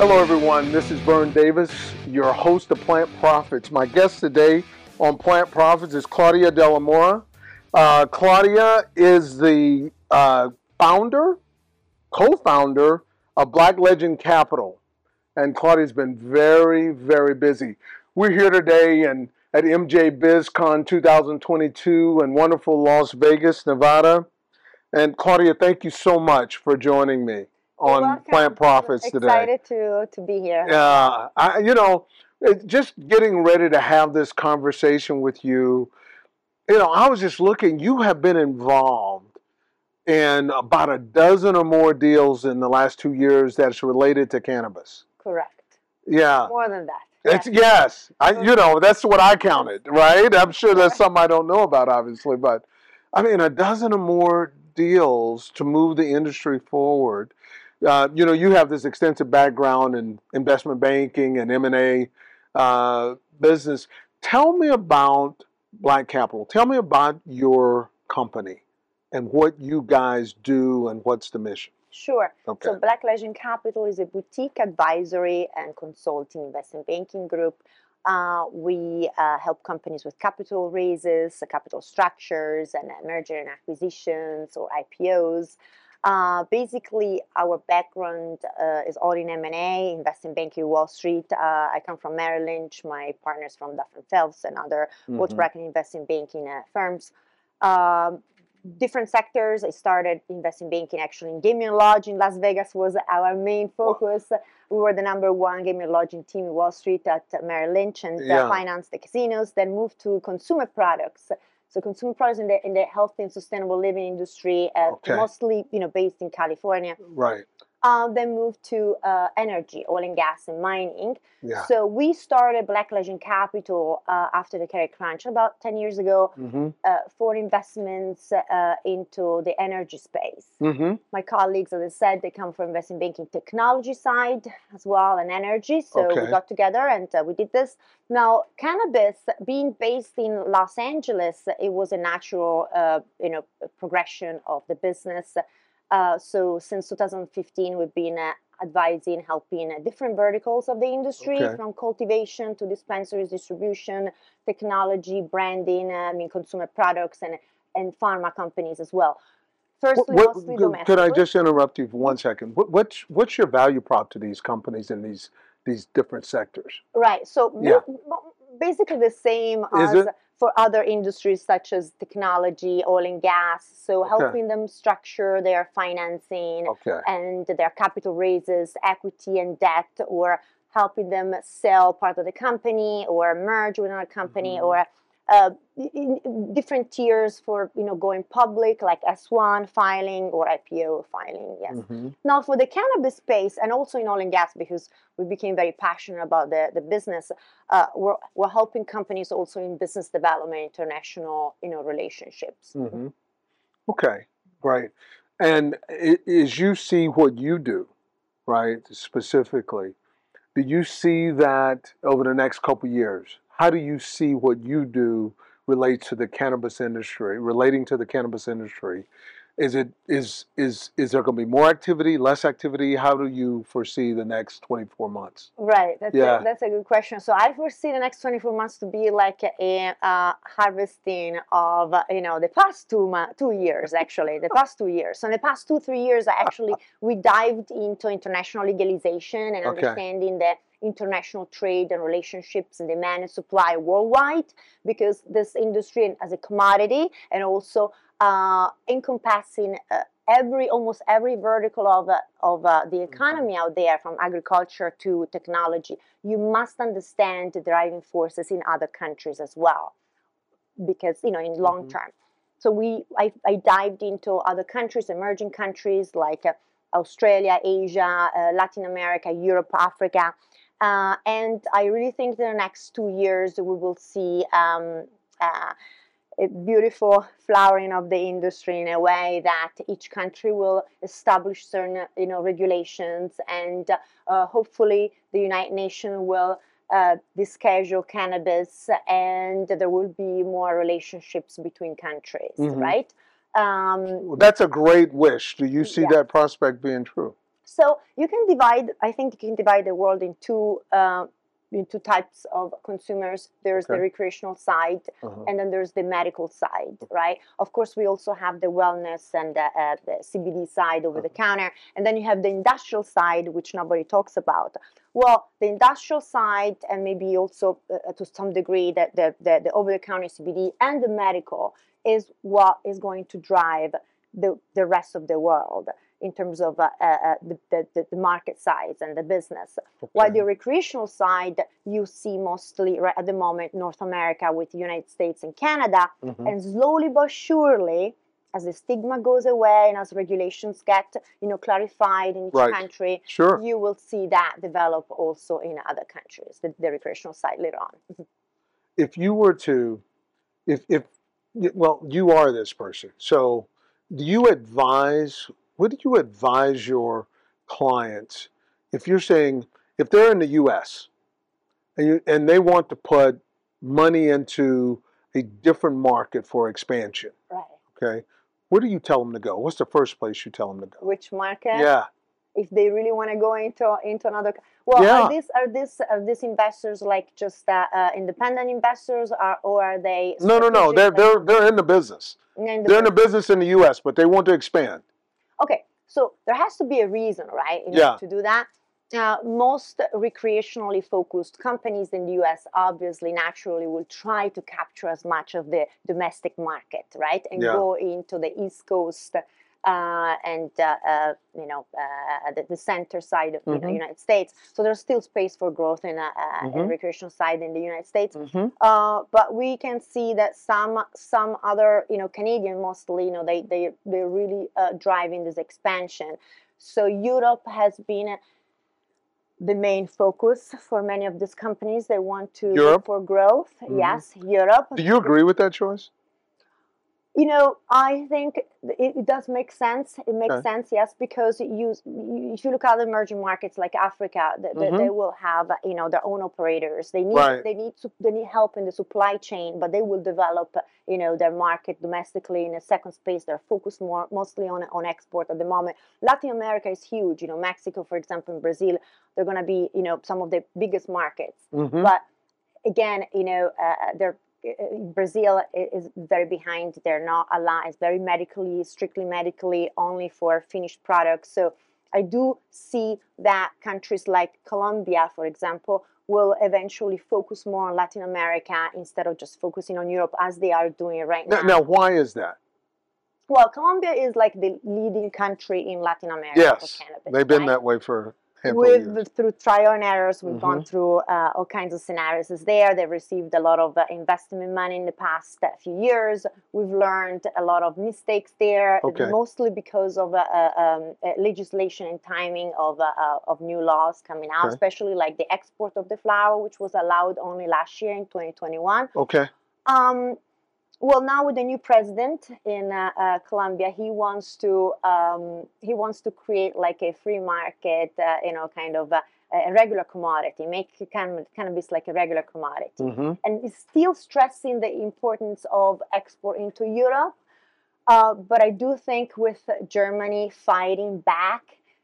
Hello, everyone. This is Vern Davis, your host of Plant Profits. My guest today on Plant Profits is Claudia Delamora. Uh, Claudia is the uh, founder, co founder of Black Legend Capital. And Claudia's been very, very busy. We're here today and at MJ BizCon 2022 in wonderful Las Vegas, Nevada. And Claudia, thank you so much for joining me on welcome. Plant Profits today. Excited to to be here. Yeah, I, you know, just getting ready to have this conversation with you. You know, I was just looking. You have been involved in about a dozen or more deals in the last two years that's related to cannabis. Correct. Yeah, More than that. it's yes. I, you know, that's what I counted, right? I'm sure there's some I don't know about, obviously, but I mean, a dozen or more deals to move the industry forward. Uh, you know, you have this extensive background in investment banking and M and A uh, business. Tell me about Black Capital. Tell me about your company and what you guys do and what's the mission. Sure. Okay. So Black Legend Capital is a boutique advisory and consulting investment banking group. Uh, we uh, help companies with capital raises, capital structures, and merger and acquisitions or IPOs. Uh, basically, our background uh, is all in M&A, investment banking, Wall Street. Uh, I come from Merrill Lynch. My partners from Duff and Phelps and other both Mhm. bracket investment banking uh, firms. Um, different sectors. I started investing banking actually in gaming lodge in Las Vegas was our main focus. We were the number one gaming lodging team in Wall Street at Merrill Lynch and Yeah. uh, financed the casinos. Then moved to consumer products. So consumer products in the in the healthy and sustainable living industry, uh, Okay. mostly you know based in California. Right. Uh, then moved to uh, energy, oil and gas, and mining. Yeah. So we started Black Legend Capital uh, after the Carry Crunch about 10 years ago Mm-hmm. uh, for investments uh, into the energy space. Mm-hmm. My colleagues, as I said, they come from investment banking technology side as well and energy. So Okay. we got together and uh, we did this. Now, cannabis, being based in Los Angeles, it was a natural, uh, you know, progression of the business. Uh, so since 2015, we've been uh, advising, helping uh, different verticals of the industry, Okay. from cultivation to dispensaries, distribution, technology, branding, uh, I mean, consumer products, and and pharma companies as well. Firstly, What- mostly could- domestic. could I just interrupt you for one second? What, what's what's your value prop to these companies in these these different sectors? Right. So Yeah. Basically the same Is as it? for other industries such as technology, oil and gas. So Okay. helping them structure their financing Okay. and their capital raises, equity and debt, or helping them sell part of the company or merge with another company Mhm. or uh, different tiers for you know going public like S1 filing or IPO filing. Yes. Mhm. Now, for the cannabis space and also in oil and gas, because we became very passionate about the, the business, uh, we're, we're helping companies also in business development, international you know, relationships. Mhm. Okay. Great. And as you see what you do, right, specifically, do you see that over the next couple of years? How do you see what you do relate to the cannabis industry, relating to the cannabis industry? Is it is is is there going to be more activity, less activity? How do you foresee the next 24 months? Right, that's, Yeah. a, that's a good question. So I foresee the next 24 months to be like a uh, harvesting of, you know, the past two, two years, actually, the past two years. So in the past two, three years, I actually, we dived into international legalization and Okay. understanding the international trade and relationships and demand and supply worldwide because this industry as a commodity and also uh, encompassing uh, every almost every vertical of uh, of uh, the economy out there from agriculture to technology. You must understand the driving forces in other countries as well because you know in long Mhm. term. So we I, I dived into other countries emerging countries like uh, australia asia uh, latin america europe africa uh, and i really think that the next two years we will see um, uh, a beautiful flowering of the industry in a way that each country will establish certain you know regulations and uh, hopefully the united nations will uh, deschedule cannabis and there will be more relationships between countries Mhm. right um, Well, that's a great wish. Do you see Yeah. that prospect being true? So you can divide. I think you can divide the world in two. Uh, in two types of consumers. There's Okay. the recreational side, Uh-huh. and then there's the medical side, right? Of course, we also have the wellness and the, uh, the CBD side over the counter, and then you have the industrial side, which nobody talks about. Well, the industrial side, and maybe also uh, to some degree, that the, the, the over the counter CBD and the medical is what is going to drive the, the rest of the world in terms of uh, uh, uh, the, the, the market size and the business. While the recreational side, you see mostly right at the moment North America with the United States and Canada, Mhm. and slowly but surely, as the stigma goes away and as regulations get you know clarified in each Right. country, Sure. you will see that develop also in other countries, the, the recreational side later on. Mhm. if you were to, if if well, you are this person. So, do you advise? What do you advise your clients if you're saying if they're in the U.S. and you, and they want to put money into a different market for expansion? Right. Okay, where do you tell them to go? What's the first place you tell them to go? Which market? Yeah. if they really want to go into into another well Yeah. are these are these are these investors like just uh, uh, independent investors or, or are they No, no, no. They're they're they're in the business. in the They're in the business? business in the U.S., but they want to expand. Okay so there has to be a reason right Yeah. to do that uh, most recreationally focused companies in the US obviously naturally will try to capture as much of the domestic market, right? And Yeah. go into the East Coast uh, and uh, uh, you know uh, the, the center side of the Mhm. United States. So there's still space for growth in, uh, uh, in Mhm. recreational side in the United States. Mm-hmm. Uh, but we can see that some some other you know Canadian mostly you know they they they're really uh, driving this expansion. So Europe has been the main focus for many of these companies. They want to Europe? look for growth. Mhm. Yes, Europe. Do you agree with that choice? You know, I think it, it does make sense. It makes Okay. sense, yes, because you, you, if you look at the emerging markets like Africa, th- th- Mhm. they will have you know their own operators. They need Right. they need they need help in the supply chain, but they will develop you know their market domestically in a second space. They're focused more mostly on on export at the moment. Latin America is huge. You know, Mexico, for example, and Brazil, they're going to be you know some of the biggest markets. Mm-hmm. But again, you know, uh, they're Brazil is very behind. They're not allowed. It's very medically, strictly medically, only for finished products. So I do see that countries like Colombia, for example, will eventually focus more on Latin America instead of just focusing on Europe as they are doing right Now, now. now, why is that? Well, Colombia is like the leading country in Latin America Yes, for cannabis. they've been right? that way for of years. We've through trial and errors, we've gone Mhm. through uh, all kinds of scenarios there. They've received a lot of uh, investment money in the past uh, few years. We've learned a lot of mistakes there, Okay. mostly because of uh, uh, um, uh, legislation and timing of of new laws coming out, Okay. especially like the export of the flower, which was allowed only last year in 2021. Okay. Um, well, now with the new president in uh, uh, Colombia, he wants to um, he wants to create like a free market, uh, you know, kind of a, a regular commodity, make cannabis like a regular commodity, Mm-hmm. and he's still stressing the importance of export into Europe. Uh, but I do think with Germany fighting back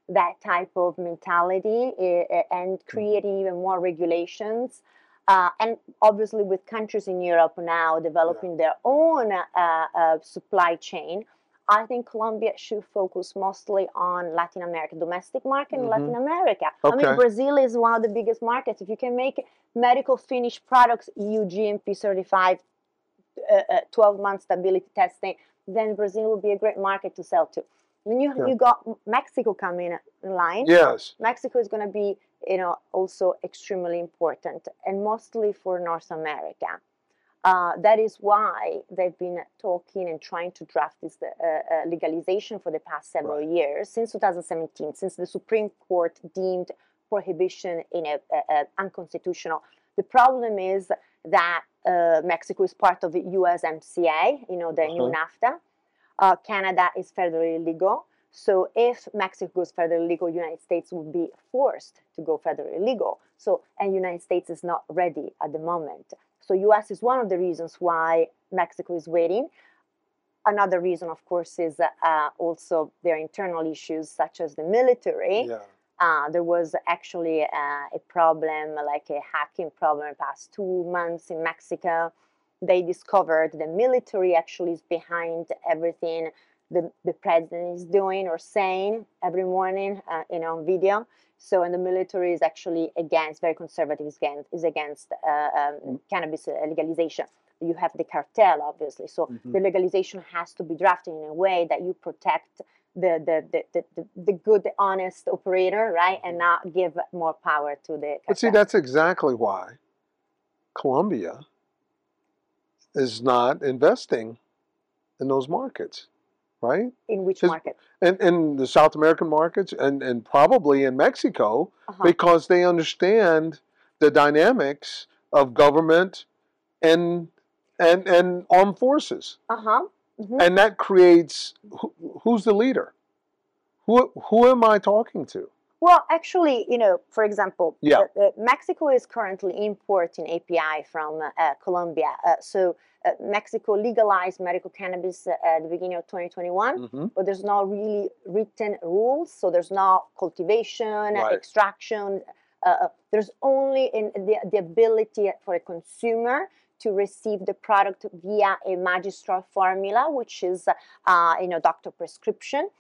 that type of mentality eh, eh, and creating even more regulations, uh, and obviously with countries in Europe now developing their own uh, uh, supply chain, I think Colombia should focus mostly on Latin America, domestic market in Mhm. Latin America. I mean, Brazil is one of the biggest markets. If you can make medical finished products EU GMP certified, uh, uh, 12 month stability testing, then Brazil will be a great market to sell to. Then you Yeah. you got Mexico coming in line. Yes. Mexico is going to be, you know, also extremely important, and mostly for North America. Uh, that is why they've been talking and trying to draft this uh, uh, legalization for the past several Right. years, since 2017, since the Supreme Court deemed prohibition in a, a- a unconstitutional. The problem is that uh, Mexico is part of the USMCA, you know, the new Uh-huh. NAFTA. Uh, Canada is federally legal. So if Mexico goes federally legal, United States would be forced to go federally legal. So and United States is not ready at the moment. So US is one of the reasons why Mexico is waiting. another reason, of course, is uh, also their internal issues, such as the military. Yeah. Uh, there was actually uh, a problem, like a hacking problem, the past two months in Mexico. They discovered the military actually is behind everything the, the president is doing or saying every morning, uh, you know, on video. So, and the military is actually against, very conservative, is against, is against uh, um, cannabis legalization. You have the cartel, obviously. So, Mhm. the legalization has to be drafted in a way that you protect the the, the, the, the, the good, honest operator, right, and not give more power to the. But see, that's exactly why Colombia is not investing in those markets, right? in which market? And in the South American markets and, and probably in Mexico Uh-huh. because they understand the dynamics of government and and and armed forces. Uh-huh. Mhm. And that creates who, who's the leader? Who who am I talking to? Well, actually, you know, for example, Yeah. uh, uh, Mexico is currently importing API from uh, Colombia. Uh, so uh, Mexico legalized medical cannabis uh, at the beginning of 2021, Mhm. but there's no really written rules. So there's no cultivation, Right. extraction. Uh, uh, there's only in the, the ability for a consumer to receive the product via a magistral formula, which is, uh, you know, doctor prescription.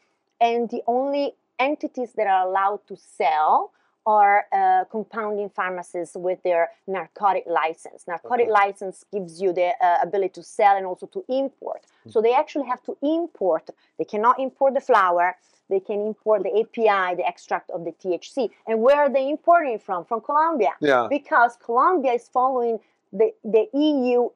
And the only entities that are allowed to sell are uh, compounding pharmacies with their narcotic license. Narcotic Okay. license gives you the uh, ability to sell and also to import. So they actually have to import. They cannot import the flower. They can import the API, the extract of the THC. And where are they importing from? From Colombia Yeah. because Colombia is following the, the EU,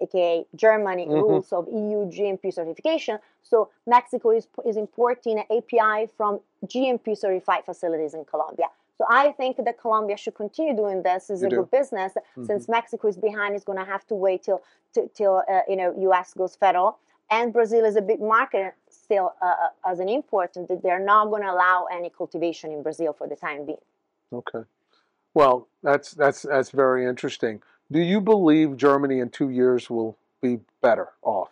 aka Germany, Mhm. rules of EU GMP certification. So Mexico is, is importing API from GMP certified facilities in Colombia. So I think that Colombia should continue doing this. You a do. good business. Since Mexico is behind, it's going to have to wait till till, till uh, you know U.S. goes federal. And Brazil is a big market still uh, uh, as an import, and they're not going to allow any cultivation in Brazil for the time being. Okay. Well, that's that's that's very interesting. Do you believe Germany in two years will be better off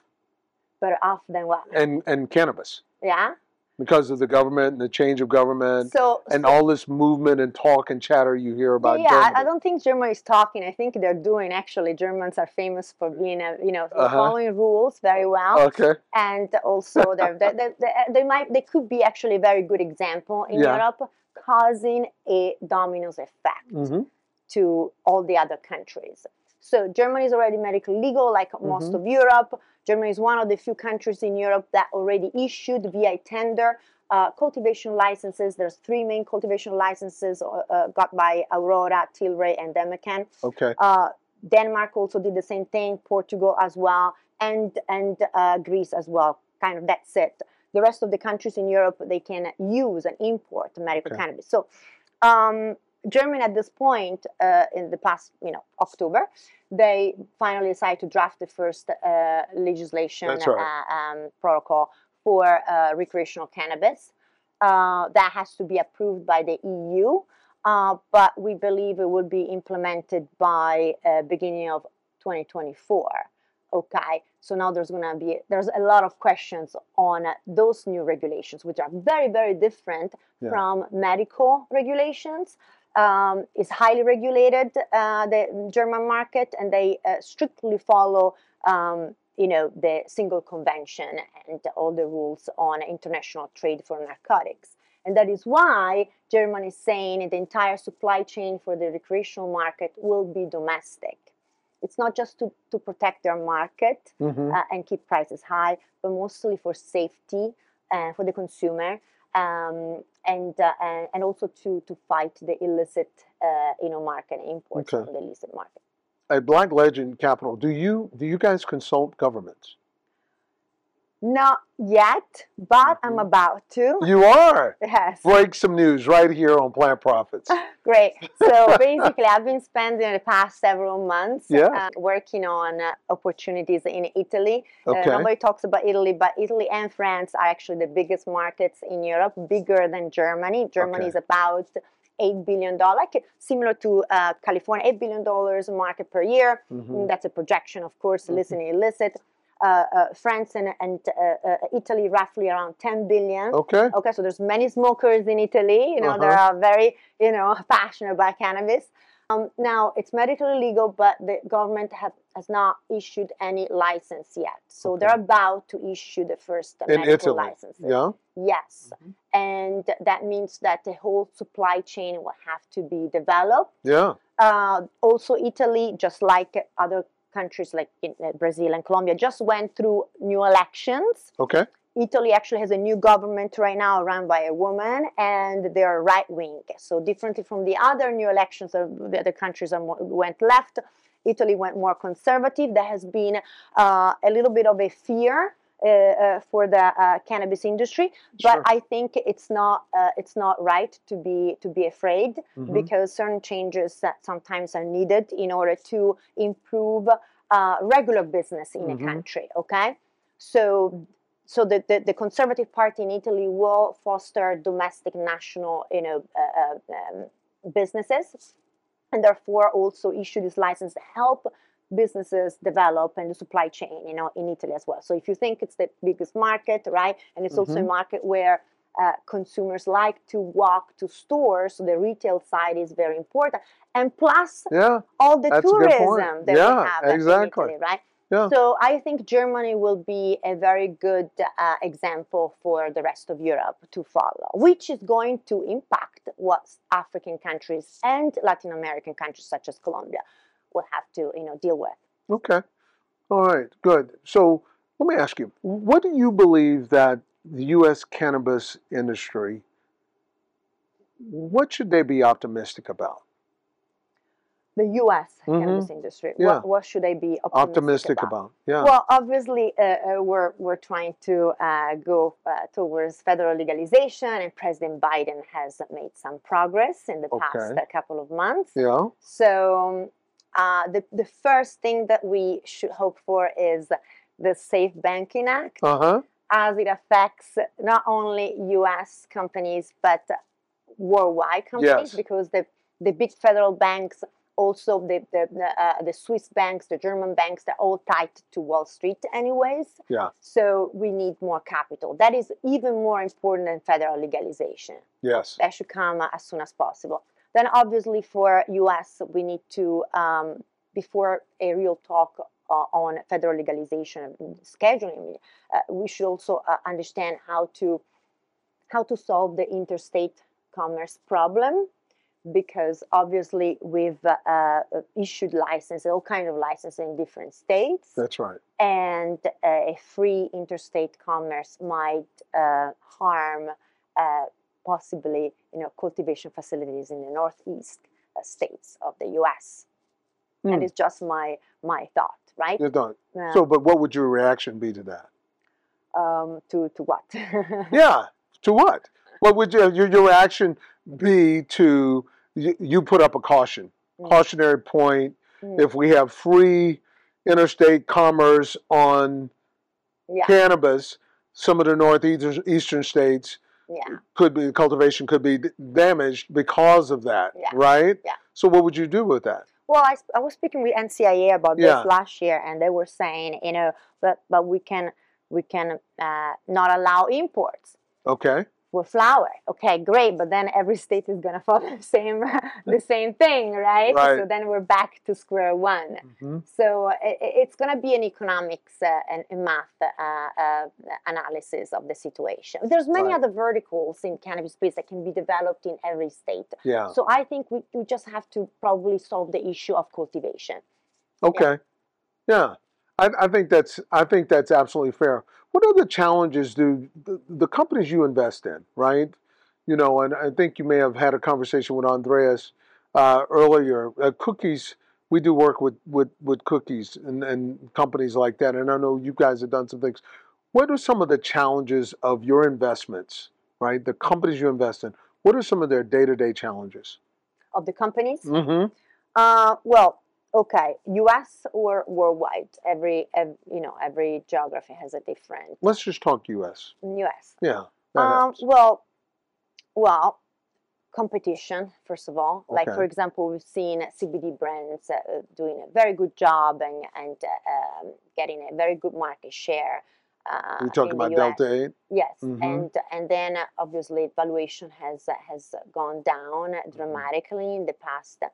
Better off than what? and and cannabis Yeah. because of the government and the change of government So and so- all this movement and talk and chatter you hear about yeah, I- Germany? I don't think Germany is talking. I think they're doing. Actually, Germans are famous for being, a, you know, Uh-huh. following rules very well, Okay. and also they're, they, they, they, they might they could be actually a very good example in Yeah. Europe, causing a dominoes effect hmm to all the other countries. So Germany is already medically legal, like most Mhm. of Europe. Germany is one of the few countries in Europe that already issued via tender uh, cultivation licenses. There's three main cultivation licenses uh, uh, got by Aurora, Tilray, and Demecan. Okay. Uh, Denmark also did the same thing. Portugal as well, and and uh, Greece as well. Kind of that's it. The rest of the countries in Europe they can use and import medical Okay. cannabis. So um, Germany at this point uh, in the past, you know, October, they finally decided to draft the first uh, legislation right. uh, um, protocol for uh, recreational cannabis. Uh, that has to be approved by the EU, uh, but we believe it will be implemented by uh, beginning of 2024. Okay, so now there's going to be there's a lot of questions on uh, those new regulations, which are very very different Yeah. from medical regulations. Um, it's highly regulated, uh, the German market, and they uh, strictly follow, um, you know, the single convention and all the rules on international trade for narcotics. And that is why Germany is saying the entire supply chain for the recreational market will be domestic. It's not just to, to protect their market hmm uh, and keep prices high, but mostly for safety uh, for the consumer um, and, uh, and and also to to fight the illicit uh, you know market imports Okay. on the illicit market. At Black Legend Capital, do you do you guys consult governments? Not yet, but I'm Mhm. about to. You are. Yes, Break some news right here on Plant Profits. great. So basically, I've been spending the past several months Yeah. uh, working on uh, opportunities in Italy. Okay. Uh, nobody talks about Italy, but Italy and France are actually the biggest markets in Europe, bigger than Germany. Germany Okay. is about eight billion dollars, similar to uh, California, eight billion dollars market per year. Mhm. Mm, That's a projection, of course, Mhm. listening illicit. uh, uh, France and, and uh, uh, Italy roughly around 10 billion. Okay. Okay, so there's many smokers in Italy. You know, they Uh-huh. are very, you know, passionate about cannabis. Um, now it's medically legal, but the government have, has not issued any license yet. So Okay. they're about to issue the first uh, In medical Italy. license. Yeah. Yes, Mhm. and that means that the whole supply chain will have to be developed. Yeah. Uh, also, Italy, just like other countries like in, uh, Brazil and Colombia, just went through new elections. Okay. Italy actually has a new government right now run by a woman, and they're right wing. So, differently from the other new elections, the other countries are more, went left. Italy went more conservative. There has been uh, a little bit of a fear for the uh, cannabis industry, but Sure. I think it's not uh, it's not right to be to be afraid Mhm. because certain changes that sometimes are needed in order to improve uh, regular business in Mhm. a country. Okay, so so the, the, the conservative party in Italy will foster domestic national you know uh, uh, um, businesses and therefore also issue this license to help businesses develop and the supply chain you know in Italy as well so if you think it's the biggest market right and it's also a Mhm. market where uh, consumers like to walk to stores so the retail side is very important and plus Yeah. all the That's a good point. tourism that Yeah, we have in exactly. Italy, right? Yeah. So I think Germany will be a very good uh, example for the rest of Europe to follow, which is going to impact what African countries and Latin American countries such as Colombia will have to, you know, deal with. Okay. All right. Good. So let me ask you, what do you believe that the U.S. cannabis industry, what should they be optimistic about? The U.S. Mhm. cannabis industry. Yeah. What, what should they be optimistic, Optimistic about. Yeah. Well, obviously, uh, uh, we're we're trying to uh, go uh, towards federal legalization, and President Biden has made some progress in the past Okay. couple of months. yeah. So, uh, the the first thing that we should hope for is the Safe Banking Act, Uh huh. as it affects not only U.S. companies but worldwide companies, Yes. because the the big federal banks also the the uh, the Swiss banks, the German banks, they're all tied to Wall Street, anyways. Yeah. So we need more capital. That is even more important than federal legalization. Yes. That should come as soon as possible. Then, obviously, for US, we need to um, before a real talk uh, on federal legalization scheduling, uh, we should also uh, understand how to how to solve the interstate commerce problem because obviously we've uh, uh, issued licenses, all kind of licenses in different states, That's right. and uh, a free interstate commerce might uh, harm uh, possibly, you know, cultivation facilities in the northeast uh, states of the U.S. Hmm. And it's just my my thought, right? You're done. Uh, So, but what would your reaction be to that? um, to to what? Yeah. To what? What would your your, your reaction be to you, you put up a caution, Mm. cautionary point? Mm. If we have free interstate commerce on yeah, cannabis, some of the northeastern eastern states yeah. could be cultivation could be d- damaged because of that, Yeah. right? Yeah. So what would you do with that? Well, I, I was speaking with NCIA about this Yeah. last year, and they were saying, you know, but but we can we can uh, not allow imports Okay. For flower. Okay, great, but then every state is gonna follow the same the same thing, right? So then we're back to square one. Mhm. So i i- it's going to be an economics uh, and, math uh, uh, analysis of the situation. There's many Right. other verticals in cannabis space that can be developed in every state. Yeah. So I think we, we just have to probably solve the issue of cultivation. Okay. Yeah. I, I think that's I think that's absolutely fair. What other challenges do the, the companies you invest in, right? You know, and I think you may have had a conversation with Andreas uh, earlier. Uh, cookies, we do work with with, with cookies and, and companies like that, and I know you guys have done some things. What are some of the challenges of your investments, right? The companies you invest in. What are some of their day to day challenges? Of the companies, Mm-hmm. uh, well, okay, U.S. or worldwide, every, ev you know every geography has a different Let's just talk U.S. U.S. Yeah. Um, well, well, competition, first of all. Like, for example, we've seen CBD brands uh, doing a very good job and, and uh, um, getting a very good market share. Uh, You're talking about Delta 8? Yes, Mhm. and and then uh, obviously valuation has uh, has gone down Mm-hmm. dramatically in the past uh,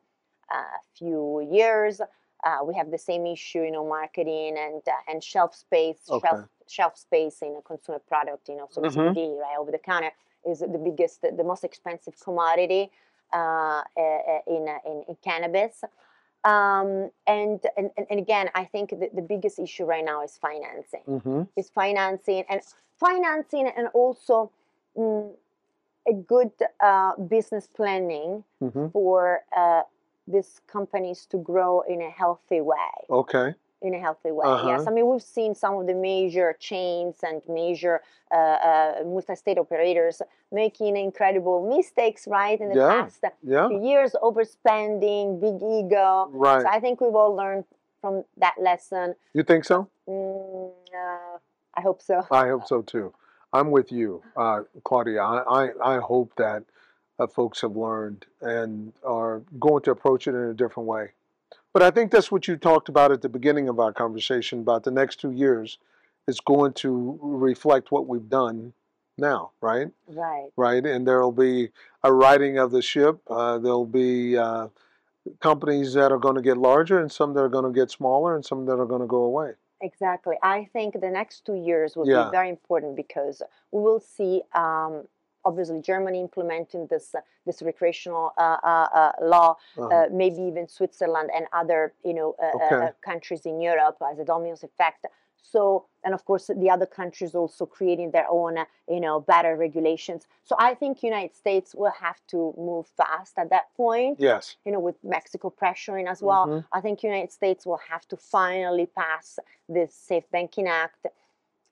few years. Uh, we have the same issue, you know, marketing and uh, and shelf space, Okay. shelf shelf space in a consumer product. You know, so Mhm. CBD, right, over the counter is the biggest, the most expensive commodity uh, in, uh, in in cannabis. Um, and, and and and again, I think the, the biggest issue right now is financing Mm-hmm. is financing and financing and also mm, a good uh, business planning Mm-hmm. for uh, these companies to grow in a healthy way Okay. in a healthy way Uh-huh. yes i mean we've seen some of the major chains and major uh, uh, multi-state operators making incredible mistakes right in the Yeah. past Yeah. few years overspending big ego Right. so i think we've all learned from that lesson You think so? mm, uh, i hope so I hope so too. I'm with you, uh, Claudia. I, I, I hope that uh, folks have learned and are going to approach it in a different way. But I think that's what you talked about at the beginning of our conversation about the next two years is going to reflect what we've done now, right? right Right. And there'll be a righting of the ship. Uh, there'll be uh, companies that are going to get larger and some that are going to get smaller and some that are going to go away. Exactly. I think the next two years will Yeah. be very important because we will see, um, obviously, Germany implementing this uh, this recreational uh, uh, law, Uh-huh. uh, maybe even Switzerland and other, you know, Okay. countries in Europe as a domino effect. So, and of course, the other countries also creating their own, uh, you know, better regulations. So, I think United States will have to move fast at that point. yes. You know, with Mexico pressuring as well. Mhm. I think United States will have to finally pass this Safe Banking Act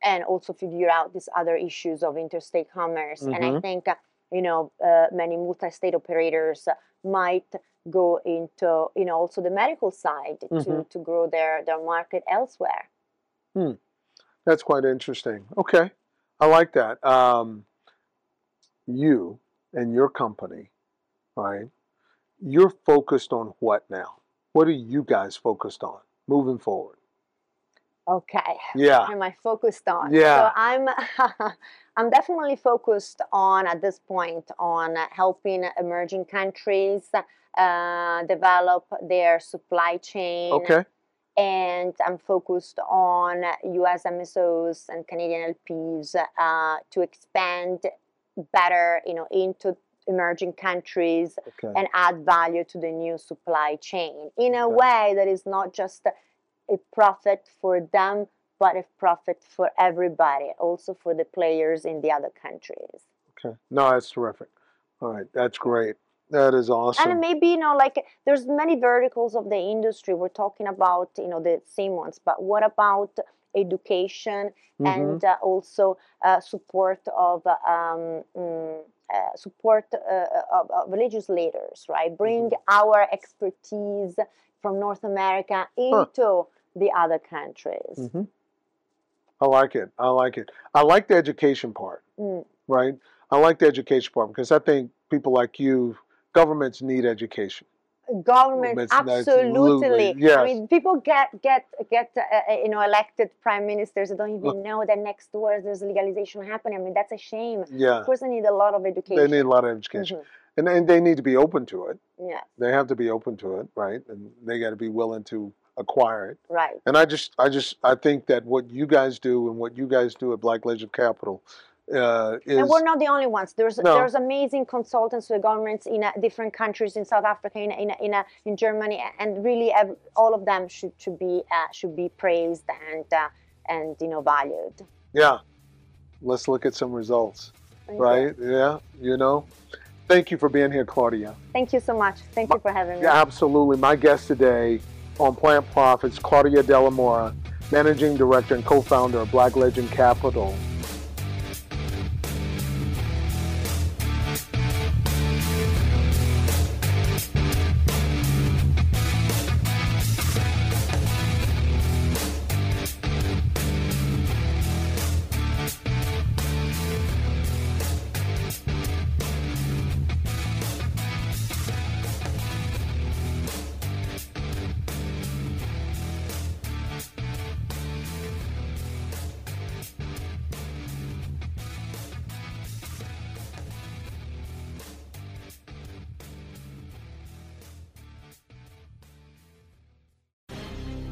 and also figure out these other issues of interstate commerce. And I Mhm. think, uh, you know, uh, many multi-state operators uh, might go into, you know, also the medical side to, Mhm. to grow their, their market elsewhere. Hmm. That's quite interesting. Okay, I like that. Um, you and your company, right? You're focused on what now? What are you guys focused on moving forward? Okay. Yeah. Am I focused on? Yeah. So I'm I'm definitely focused on at this point on helping emerging countries uh, develop their supply chain. Okay. And I'm focused on US MSOs and Canadian LPs uh, to expand better, you know, into emerging countries Okay. and add value to the new supply chain in a Okay. way that is not just a profit for them, but a profit for everybody, also for the players in the other countries. Okay. No, that's terrific. All right. That's great. That is awesome. And maybe you know, like there's many verticals of the industry. We're talking about you know the same ones, but what about education Mhm. and uh, also uh, support of uh, um, mm, uh, support uh, of, of legislators, right? Bring our expertise from North America into the other countries. Mhm. I like it. I like it. I like the education part, Mm, right? I like the education part because I think people like you, governments need education. Government, absolutely. absolutely- yes. I mean, people get get get uh, uh, you know elected prime ministers that don't even know that next door there's legalization happening. I mean, that's a shame. Yeah. Of course, they need a lot of education. They need a lot of education. Mhm. And, and they need to be open to it. Yeah, They have to be open to it, right? And they got to be willing to acquire it. right. And I just, I just, I think that what you guys do and what you guys do at Black Legend Capital uh, is And we're not the only ones. There's No. there's amazing consultants with governments in uh, different countries, in South Africa, in in in, uh, in Germany, and really all of them should should be uh, should be praised and uh, and you know valued. yeah. Let's look at some results, Thank you. right? Yeah, you know. Thank you for being here, Claudia. Thank you so much. Thank you for having me. Yeah, absolutely. My guest today on Plant Profits, Claudia Delamora, Managing Director and Co-founder of Black Legend Capital.